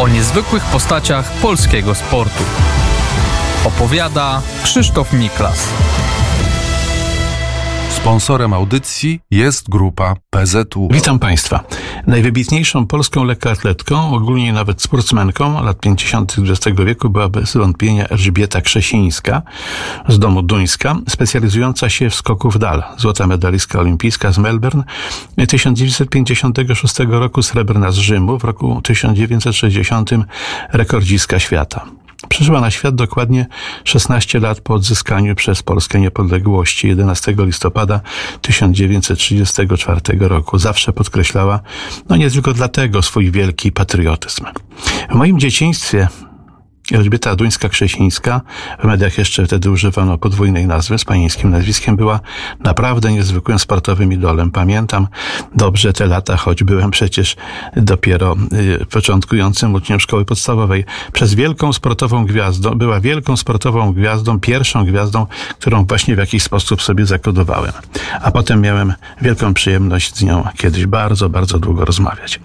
o niezwykłych postaciach polskiego sportu. Opowiada Krzysztof Miklas. Sponsorem audycji jest grupa PZU. Witam Państwa. Najwybitniejszą polską lekkoatletką, ogólnie nawet sportsmenką lat 50. XX wieku była bez wątpienia Elżbieta Krzesińska z domu Duńska, specjalizująca się w skoku w dal. Złota medalistka olimpijska z Melbourne 1956 roku, srebrna z Rzymu, w roku 1960 rekordziska świata. Przyszła na świat dokładnie 16 lat po odzyskaniu przez Polskę niepodległości 11 listopada 1934 roku. Zawsze podkreślała, no nie tylko dlatego, swój wielki patriotyzm. W moim dzieciństwie Elżbieta Duńska-Krzesińska, w mediach jeszcze wtedy używano podwójnej nazwy z panieńskim nazwiskiem, była naprawdę niezwykłym sportowym idolem. Pamiętam dobrze te lata, choć byłem przecież dopiero y, początkującym uczniem szkoły podstawowej. Przez wielką sportową gwiazdą, była wielką sportową gwiazdą, pierwszą gwiazdą, którą właśnie w jakiś sposób sobie zakodowałem. A potem miałem wielką przyjemność z nią kiedyś bardzo, bardzo długo rozmawiać.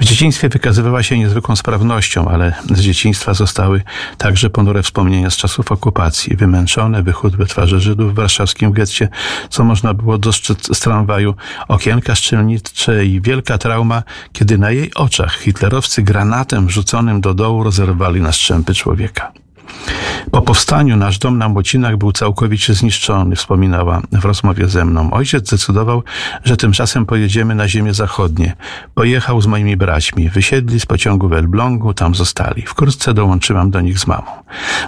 W dzieciństwie wykazywała się niezwykłą sprawnością, ale z dzieciństwa zostały także ponure wspomnienia z czasów okupacji, wymęczone, wychudłe twarze Żydów w warszawskim getcie, co można było dostrzec z tramwaju, okienka szczelnicze i wielka trauma, kiedy na jej oczach hitlerowcy granatem wrzuconym do dołu rozerwali na strzępy człowieka. Po powstaniu nasz dom na Młocinach był całkowicie zniszczony, wspominała w rozmowie ze mną. Ojciec zdecydował, że tymczasem pojedziemy na ziemię zachodnie. Pojechał z moimi braćmi. Wysiedli z pociągu w Elblągu, tam zostali. Wkrótce dołączyłam do nich z mamą.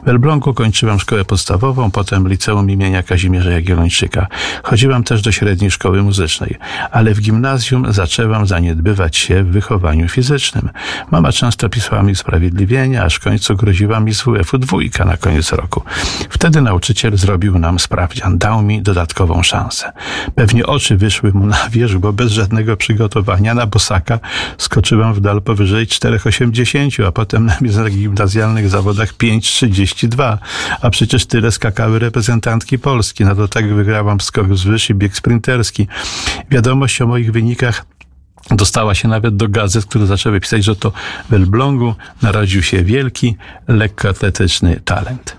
W Elblągu kończyłam szkołę podstawową, potem liceum imienia Kazimierza Jagiellończyka. Chodziłam też do średniej szkoły muzycznej, ale w gimnazjum zaczęłam zaniedbywać się w wychowaniu fizycznym. Mama często pisała mi usprawiedliwienia, aż w końcu groziła mi z WF-u dwójka na koniec roku. Wtedy nauczyciel zrobił nam sprawdzian, dał mi dodatkową szansę. Pewnie oczy wyszły mu na wierzch, bo bez żadnego przygotowania na bosaka skoczyłam w dal powyżej 4,80, a potem na gimnazjalnych zawodach 5,32. A przecież tyle skakały reprezentantki Polski. No to tak wygrałam skok z wyż i bieg sprinterski. Wiadomość o moich wynikach Dostała się nawet do gazet, które zaczęły pisać, że to w Elblągu narodził się wielki, lekkoatletyczny talent.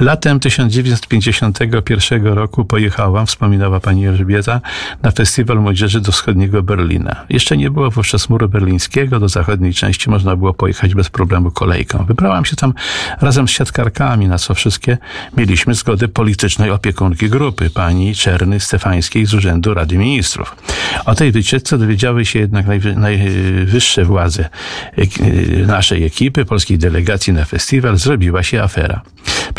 Latem 1951 roku pojechałam, wspominała pani Elżbieta, na festiwal młodzieży do wschodniego Berlina. Jeszcze nie było wówczas muru berlińskiego, do zachodniej części można było pojechać bez problemu kolejką. Wybrałam się tam razem z siatkarkami, na co wszystkie mieliśmy zgodę politycznej opiekunki grupy, pani Czerny Stefańskiej z Urzędu Rady Ministrów. O tej wycieczce dowiedziały się jednak najwyższe władze naszej ekipy, polskiej delegacji na festiwal, zrobiła się afera.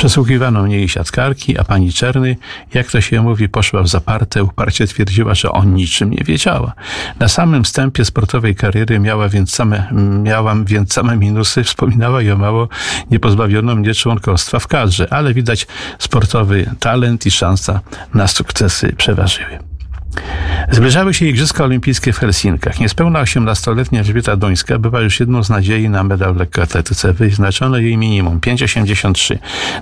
Przesłuchiwano mnie i siatkarki, a pani Czerny, jak to się mówi, poszła w zaparte, uparcie twierdziła, że o niczym nie wiedziała. Na samym wstępie sportowej kariery miała więc same, miałam więc same minusy, wspominała i o mało nie pozbawiono mnie członkostwa w kadrze, ale widać sportowy talent i szansa na sukcesy przeważyły. Zbliżały się Igrzyska Olimpijskie w Helsinkach. Niespełna 18-letnia Elżbieta Dońska była już jedną z nadziei na medal w lekkoatletyce. Wyznaczono jej minimum 5,83.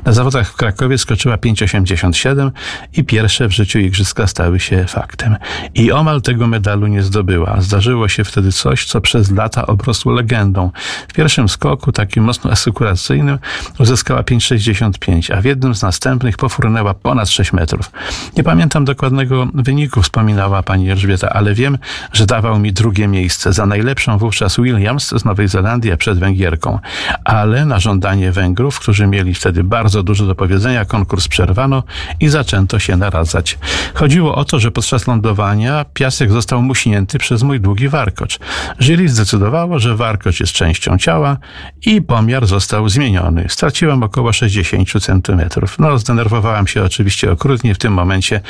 Na zawodach w Krakowie skoczyła 5,87 i pierwsze w życiu Igrzyska stały się faktem. I omal tego medalu nie zdobyła. Zdarzyło się wtedy coś, co przez lata obrosło legendą. W pierwszym skoku, takim mocno asykuracyjnym, uzyskała 5,65, a w jednym z następnych pofrunęła ponad 6 metrów. Nie pamiętam dokładnego wyniku, wspominała pani Elżbieta, ale wiem, że dawał mi drugie miejsce za najlepszą wówczas Williams z Nowej Zelandii przed Węgierką. Ale na żądanie Węgrów, którzy mieli wtedy bardzo dużo do powiedzenia, konkurs przerwano i zaczęto się naradzać. Chodziło o to, że podczas lądowania piasek został muśnięty przez mój długi warkocz. Jury zdecydowało, że warkocz jest częścią ciała i pomiar został zmieniony. Straciłem około 60 centymetrów. No, zdenerwowałam się oczywiście okrutnie. W tym momencie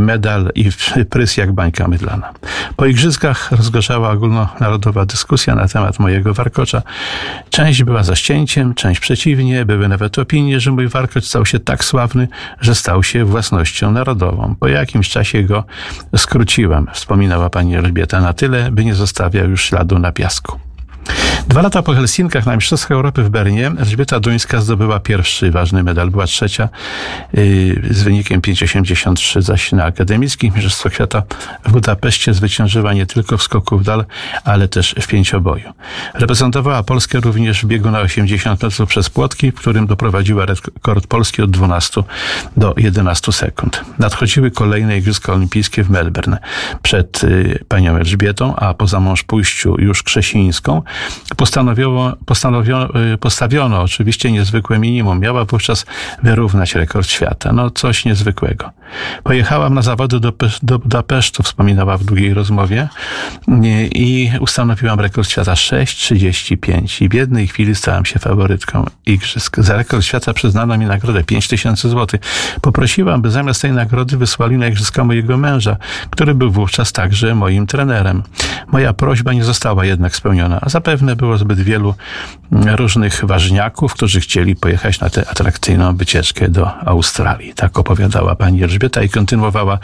medal i prys jak bańka mydlana. Po igrzyskach rozgorzała ogólnonarodowa dyskusja na temat mojego warkocza. Część była za ścięciem, część przeciwnie. Były nawet opinie, że mój warkocz stał się tak sławny, że stał się własnością narodową. Po jakimś czasie go skróciłem, wspominała pani Elżbieta, na tyle, by nie zostawiał już śladu na piasku. Dwa lata po Helsinkach na Mistrzostwach Europy w Bernie Elżbieta Duńska zdobyła pierwszy ważny medal. Była trzecia yy, z wynikiem 5,83, zaś na akademickich Mistrzostwach Świata w Budapeszcie zwyciężyła nie tylko w skoku w dal, ale też w pięcioboju. Reprezentowała Polskę również w biegu na 80 metrów przez płotki, w którym doprowadziła rekord Polski od 12 do 11 sekund. Nadchodziły kolejne Igrzyska Olimpijskie w Melbourne. Przed yy, panią Elżbietą, a po zamąż pójściu już Krzesińską, postanowiono, postanowiono, postawiono oczywiście niezwykłe minimum. Miała wówczas wyrównać rekord świata. No coś niezwykłego. Pojechałam na zawody do, do Budapesztu, wspominała w długiej rozmowie i ustanowiłam rekord świata 6,35 i w jednej chwili stałam się faworytką igrzysk. Za rekord świata przyznano mi nagrodę 5000 zł. Poprosiłam, by zamiast tej nagrody wysłali na igrzyska mojego męża, który był wówczas także moim trenerem. Moja prośba nie została jednak spełniona, a zapewne było zbyt wielu różnych ważniaków, którzy chcieli pojechać na tę atrakcyjną wycieczkę do Australii. Tak opowiadała pani Elżbieta i kontynuowała.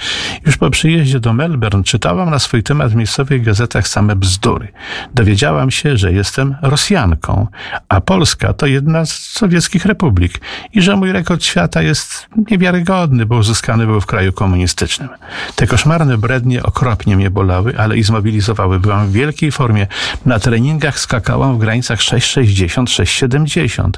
Już po przyjeździe do Melbourne czytałam na swój temat w miejscowych gazetach same bzdury. Dowiedziałam się, że jestem Rosjanką, a Polska to jedna z sowieckich republik i że mój rekord świata jest niewiarygodny, bo uzyskany był w kraju komunistycznym. Te koszmarne brednie okropnie mnie bolały, ale i zmobilizowały. Byłam w wielkiej formie. Na treningach skakałam w granicach 6,60, 6,70.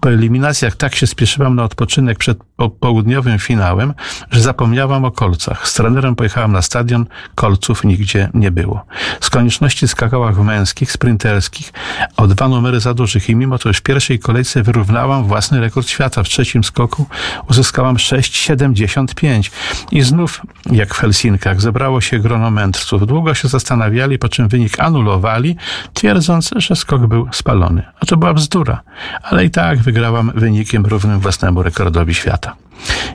Po eliminacjach tak się spieszyłam na odpoczynek przed południowym finałem, że zapomniałam o kolcach. Z trenerem pojechałam na stadion, kolców nigdzie nie było. Z konieczności skakałam w męskich, sprinterskich, o dwa numery za dużych i mimo to już w pierwszej kolejce wyrównałam własny rekord świata. W trzecim skoku uzyskałam 6,75. I znów, jak w Helsinkach, zebrało się grono mędrców. Długo się zastanawiali, po czym wynik anulowali, twierdząc, że skok był spalony. A to była bzdura. Ale i tak wygrałam wynikiem równym własnemu rekordowi świata.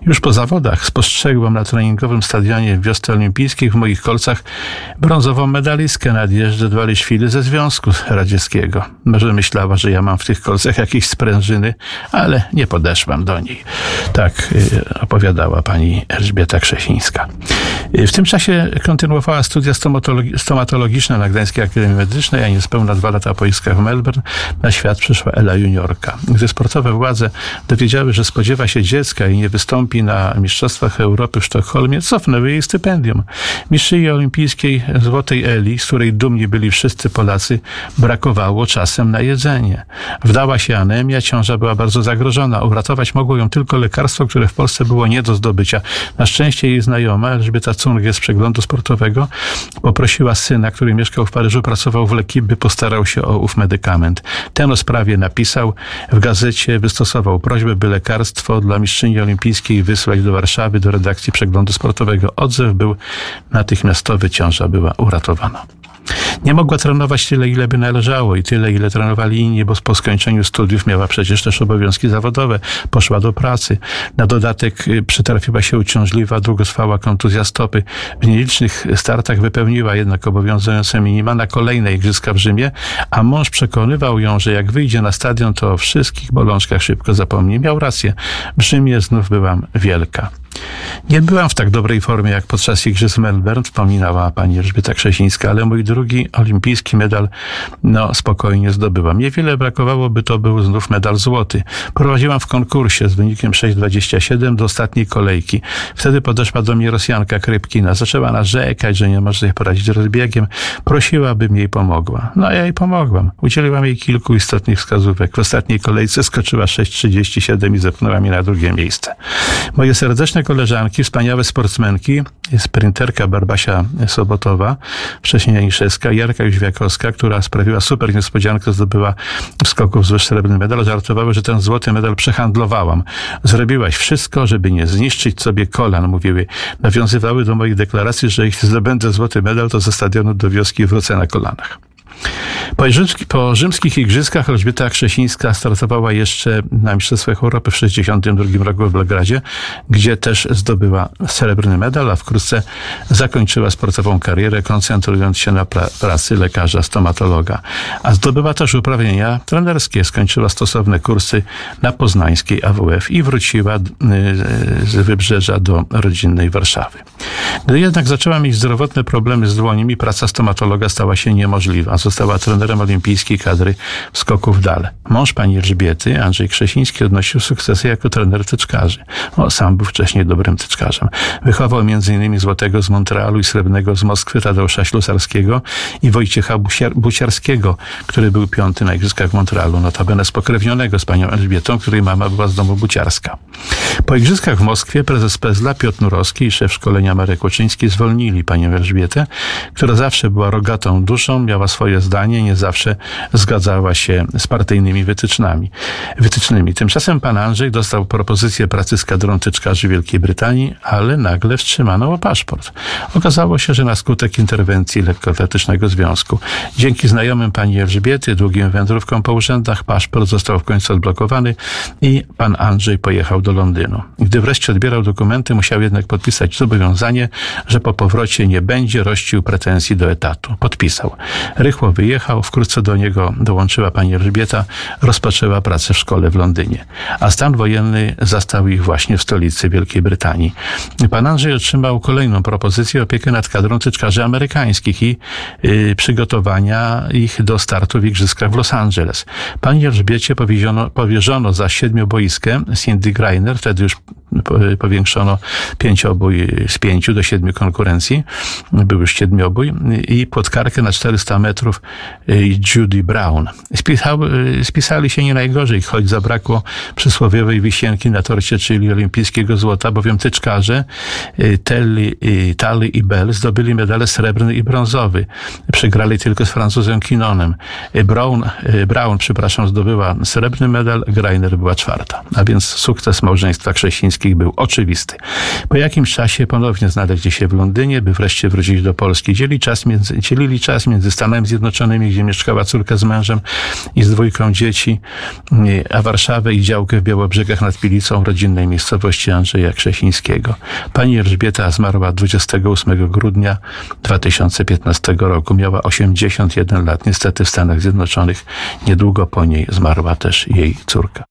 Już po zawodach spostrzegłam na treningowym stadionie w wiosce olimpijskiej w moich kolcach brązową medalistkę Nadjeżdżę Dwaliszwili ze Związku Radzieckiego. Może myślała, że ja mam w tych kolcach jakieś sprężyny, ale nie podeszłam do niej. Tak y, opowiadała pani Elżbieta Krzesińska. Y, w tym czasie kontynuowała studia stomatologi stomatologiczne na Gdańskiej Akademii Medycznej, a niespełna dwa lata po w Melbourne na świat przyszła Ela Juniorka. Gdy sportowe władze dowiedziały, że spodziewa się dziecka i nie wystąpi na Mistrzostwach Europy w Sztokholmie, cofnęły jej stypendium. Mistrzyni olimpijskiej Złotej Eli, z której dumni byli wszyscy Polacy, brakowało czasem na jedzenie. Wdała się anemia, ciąża była bardzo zagrożona. Uratować mogło ją tylko lekarstwo, które w Polsce było nie do zdobycia. Na szczęście jej znajoma, Elżbieta Cungie z przeglądu sportowego, poprosiła syna, który mieszkał w Paryżu, pracował w Leki, by postarał się o ów medykament. Ten o sprawie napisał, w gazecie wystosował prośbę, by lekarstwo dla mistrzyni olimpijskiej olimpijskiej wysłać do Warszawy, do redakcji przeglądu sportowego. Odzew był natychmiastowy, ciąża była uratowana. Nie mogła trenować tyle, ile by należało i tyle, ile trenowali inni, bo po skończeniu studiów miała przecież też obowiązki zawodowe. Poszła do pracy. Na dodatek y, przytrafiła się uciążliwa, długotrwała kontuzja stopy. W nielicznych startach wypełniła jednak obowiązujące minima na kolejne igrzyska w Rzymie, a mąż przekonywał ją, że jak wyjdzie na stadion, to o wszystkich bolączkach szybko zapomni. Miał rację. W Rzymie znów byłam wielka. Nie byłam w tak dobrej formie jak podczas Igrzysk Melbourne, wspominała pani Elżbieta Krzesińska, ale mój drugi olimpijski medal, no spokojnie zdobyłam. Niewiele brakowało, by to był znów medal złoty. Prowadziłam w konkursie z wynikiem 6,27 do ostatniej kolejki. Wtedy podeszła do mnie Rosjanka Krypkina. Zaczęła narzekać, że nie może sobie poradzić z rozbiegiem. Prosiła, bym jej pomogła. No ja jej pomogłam. Udzieliłam jej kilku istotnych wskazówek. W ostatniej kolejce skoczyła 6,37 i zepchnęła mnie na drugie miejsce. Moje serdeczne koleżanki, wspaniałe sportsmenki, sprinterka Barbasia Sobotowa, wcześniej Janiszewska, Jarka Jóźwiakowska, która sprawiła super niespodziankę, zdobyła w skoku w srebrny medal, żartowały, że ten złoty medal przehandlowałam. Zrobiłaś wszystko, żeby nie zniszczyć sobie kolan, mówiły. Nawiązywały do moich deklaracji, że jeśli zdobędę złoty medal, to ze stadionu do wioski wrócę na kolanach. Po, po rzymskich igrzyskach Elżbieta Krzesińska startowała jeszcze na Mistrzostwach Europy w 1962 roku w Belgradzie, gdzie też zdobyła srebrny medal, a wkrótce zakończyła sportową karierę, koncentrując się na pra pracy lekarza stomatologa. A zdobyła też uprawnienia trenerskie. Skończyła stosowne kursy na poznańskiej AWF i wróciła y, z wybrzeża do rodzinnej Warszawy. Gdy jednak zaczęła mieć zdrowotne problemy z dłońmi, praca stomatologa stała się niemożliwa. Została trenerem trenerem olimpijskiej kadry skoków dal. Mąż pani Elżbiety, Andrzej Krzesiński, odnosił sukcesy jako trener tyczkarzy. O, sam był wcześniej dobrym tyczkarzem. Wychował m.in. złotego z Montrealu i srebrnego z Moskwy Tadeusza Ślusarskiego i Wojciecha Busiar Buciarskiego, który był piąty na Igrzyskach w Montrealu, notabene spokrewnionego z panią Elżbietą, której mama była z domu Buciarska. Po Igrzyskach w Moskwie prezes Pezla Piotr Nurowski i szef szkolenia Marek Łuczyński zwolnili panią Elżbietę, która zawsze była rogatą duszą, miała swoje zdanie, nie zawsze zgadzała się z partyjnymi wytycznami, wytycznymi. Tymczasem pan Andrzej dostał propozycję pracy z kadrą tyczkarzy Wielkiej Brytanii, ale nagle wstrzymano o paszport. Okazało się, że na skutek interwencji lekkoatletycznego związku. Dzięki znajomym pani Elżbiety, długim wędrówkom po urzędach, paszport został w końcu odblokowany i pan Andrzej pojechał do Londynu. Gdy wreszcie odbierał dokumenty, musiał jednak podpisać zobowiązanie, że po powrocie nie będzie rościł pretensji do etatu. Podpisał. Rychło wyjechał, wkrótce do niego dołączyła pani Elżbieta, rozpoczęła pracę w szkole w Londynie. A stan wojenny zastał ich właśnie w stolicy Wielkiej Brytanii. Pan Andrzej otrzymał kolejną propozycję opiekę nad kadrą tyczkarzy amerykańskich i y, przygotowania ich do startu w Igrzyskach w Los Angeles. Pani Elżbiecie powierzono, powierzono za siedmioboiskę Cindy Greiner, wtedy już powiększono pięciobój z pięciu do siedmiu konkurencji, był już siedmiobój i płotkarkę na 400 metrów Judy Brown. Spisał, spisali się nie najgorzej, choć zabrakło przysłowiowej wisienki na torcie, czyli olimpijskiego złota, bowiem tyczkarze Telly, Tally i Bell zdobyli medale srebrny i brązowy. Przegrali tylko z Francuzem Kinonem. Brown, Brown przepraszam, zdobyła srebrny medal, Greiner była czwarta. A więc sukces małżeństwa chrześcijańskich był oczywisty. Po jakimś czasie ponownie znaleźli się w Londynie, by wreszcie wrócić do Polski. Dzieli czas między, dzielili czas między Stanami Zjednoczonymi, gdzie mieszkała córka z mężem i z dwójką dzieci, a Warszawę i działkę w Białobrzegach nad Pilicą, rodzinnej miejscowości Andrzeja Krzesińskiego. Pani Elżbieta zmarła 28 grudnia 2015 roku. Miała 81 lat. Niestety w Stanach Zjednoczonych niedługo po niej zmarła też jej córka.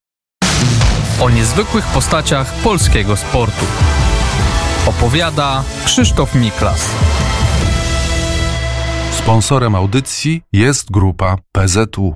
O niezwykłych postaciach polskiego sportu. Opowiada Krzysztof Miklas. Sponsorem audycji jest grupa PZU.